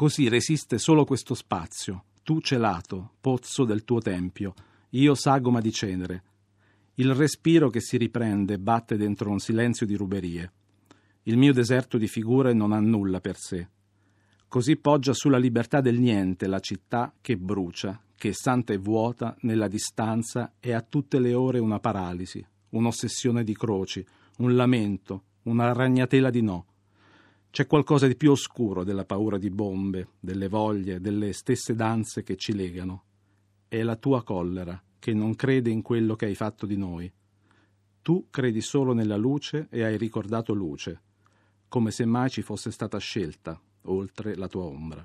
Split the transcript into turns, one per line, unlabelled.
Così resiste solo questo spazio, tu celato, pozzo del tuo tempio, io sagoma di cenere. Il respiro che si riprende batte dentro un silenzio di ruberie. Il mio deserto di figure non ha nulla per sé. Così poggia sulla libertà del niente la città che brucia, che santa e vuota nella distanza e a tutte le ore una paralisi, un'ossessione di croci, un lamento, una ragnatela di no. C'è qualcosa di più oscuro della paura di bombe, delle voglie, delle stesse danze che ci legano. È la tua collera, che non crede in quello che hai fatto di noi. Tu credi solo nella luce e hai ricordato luce, come se mai ci fosse stata scelta, oltre la tua ombra.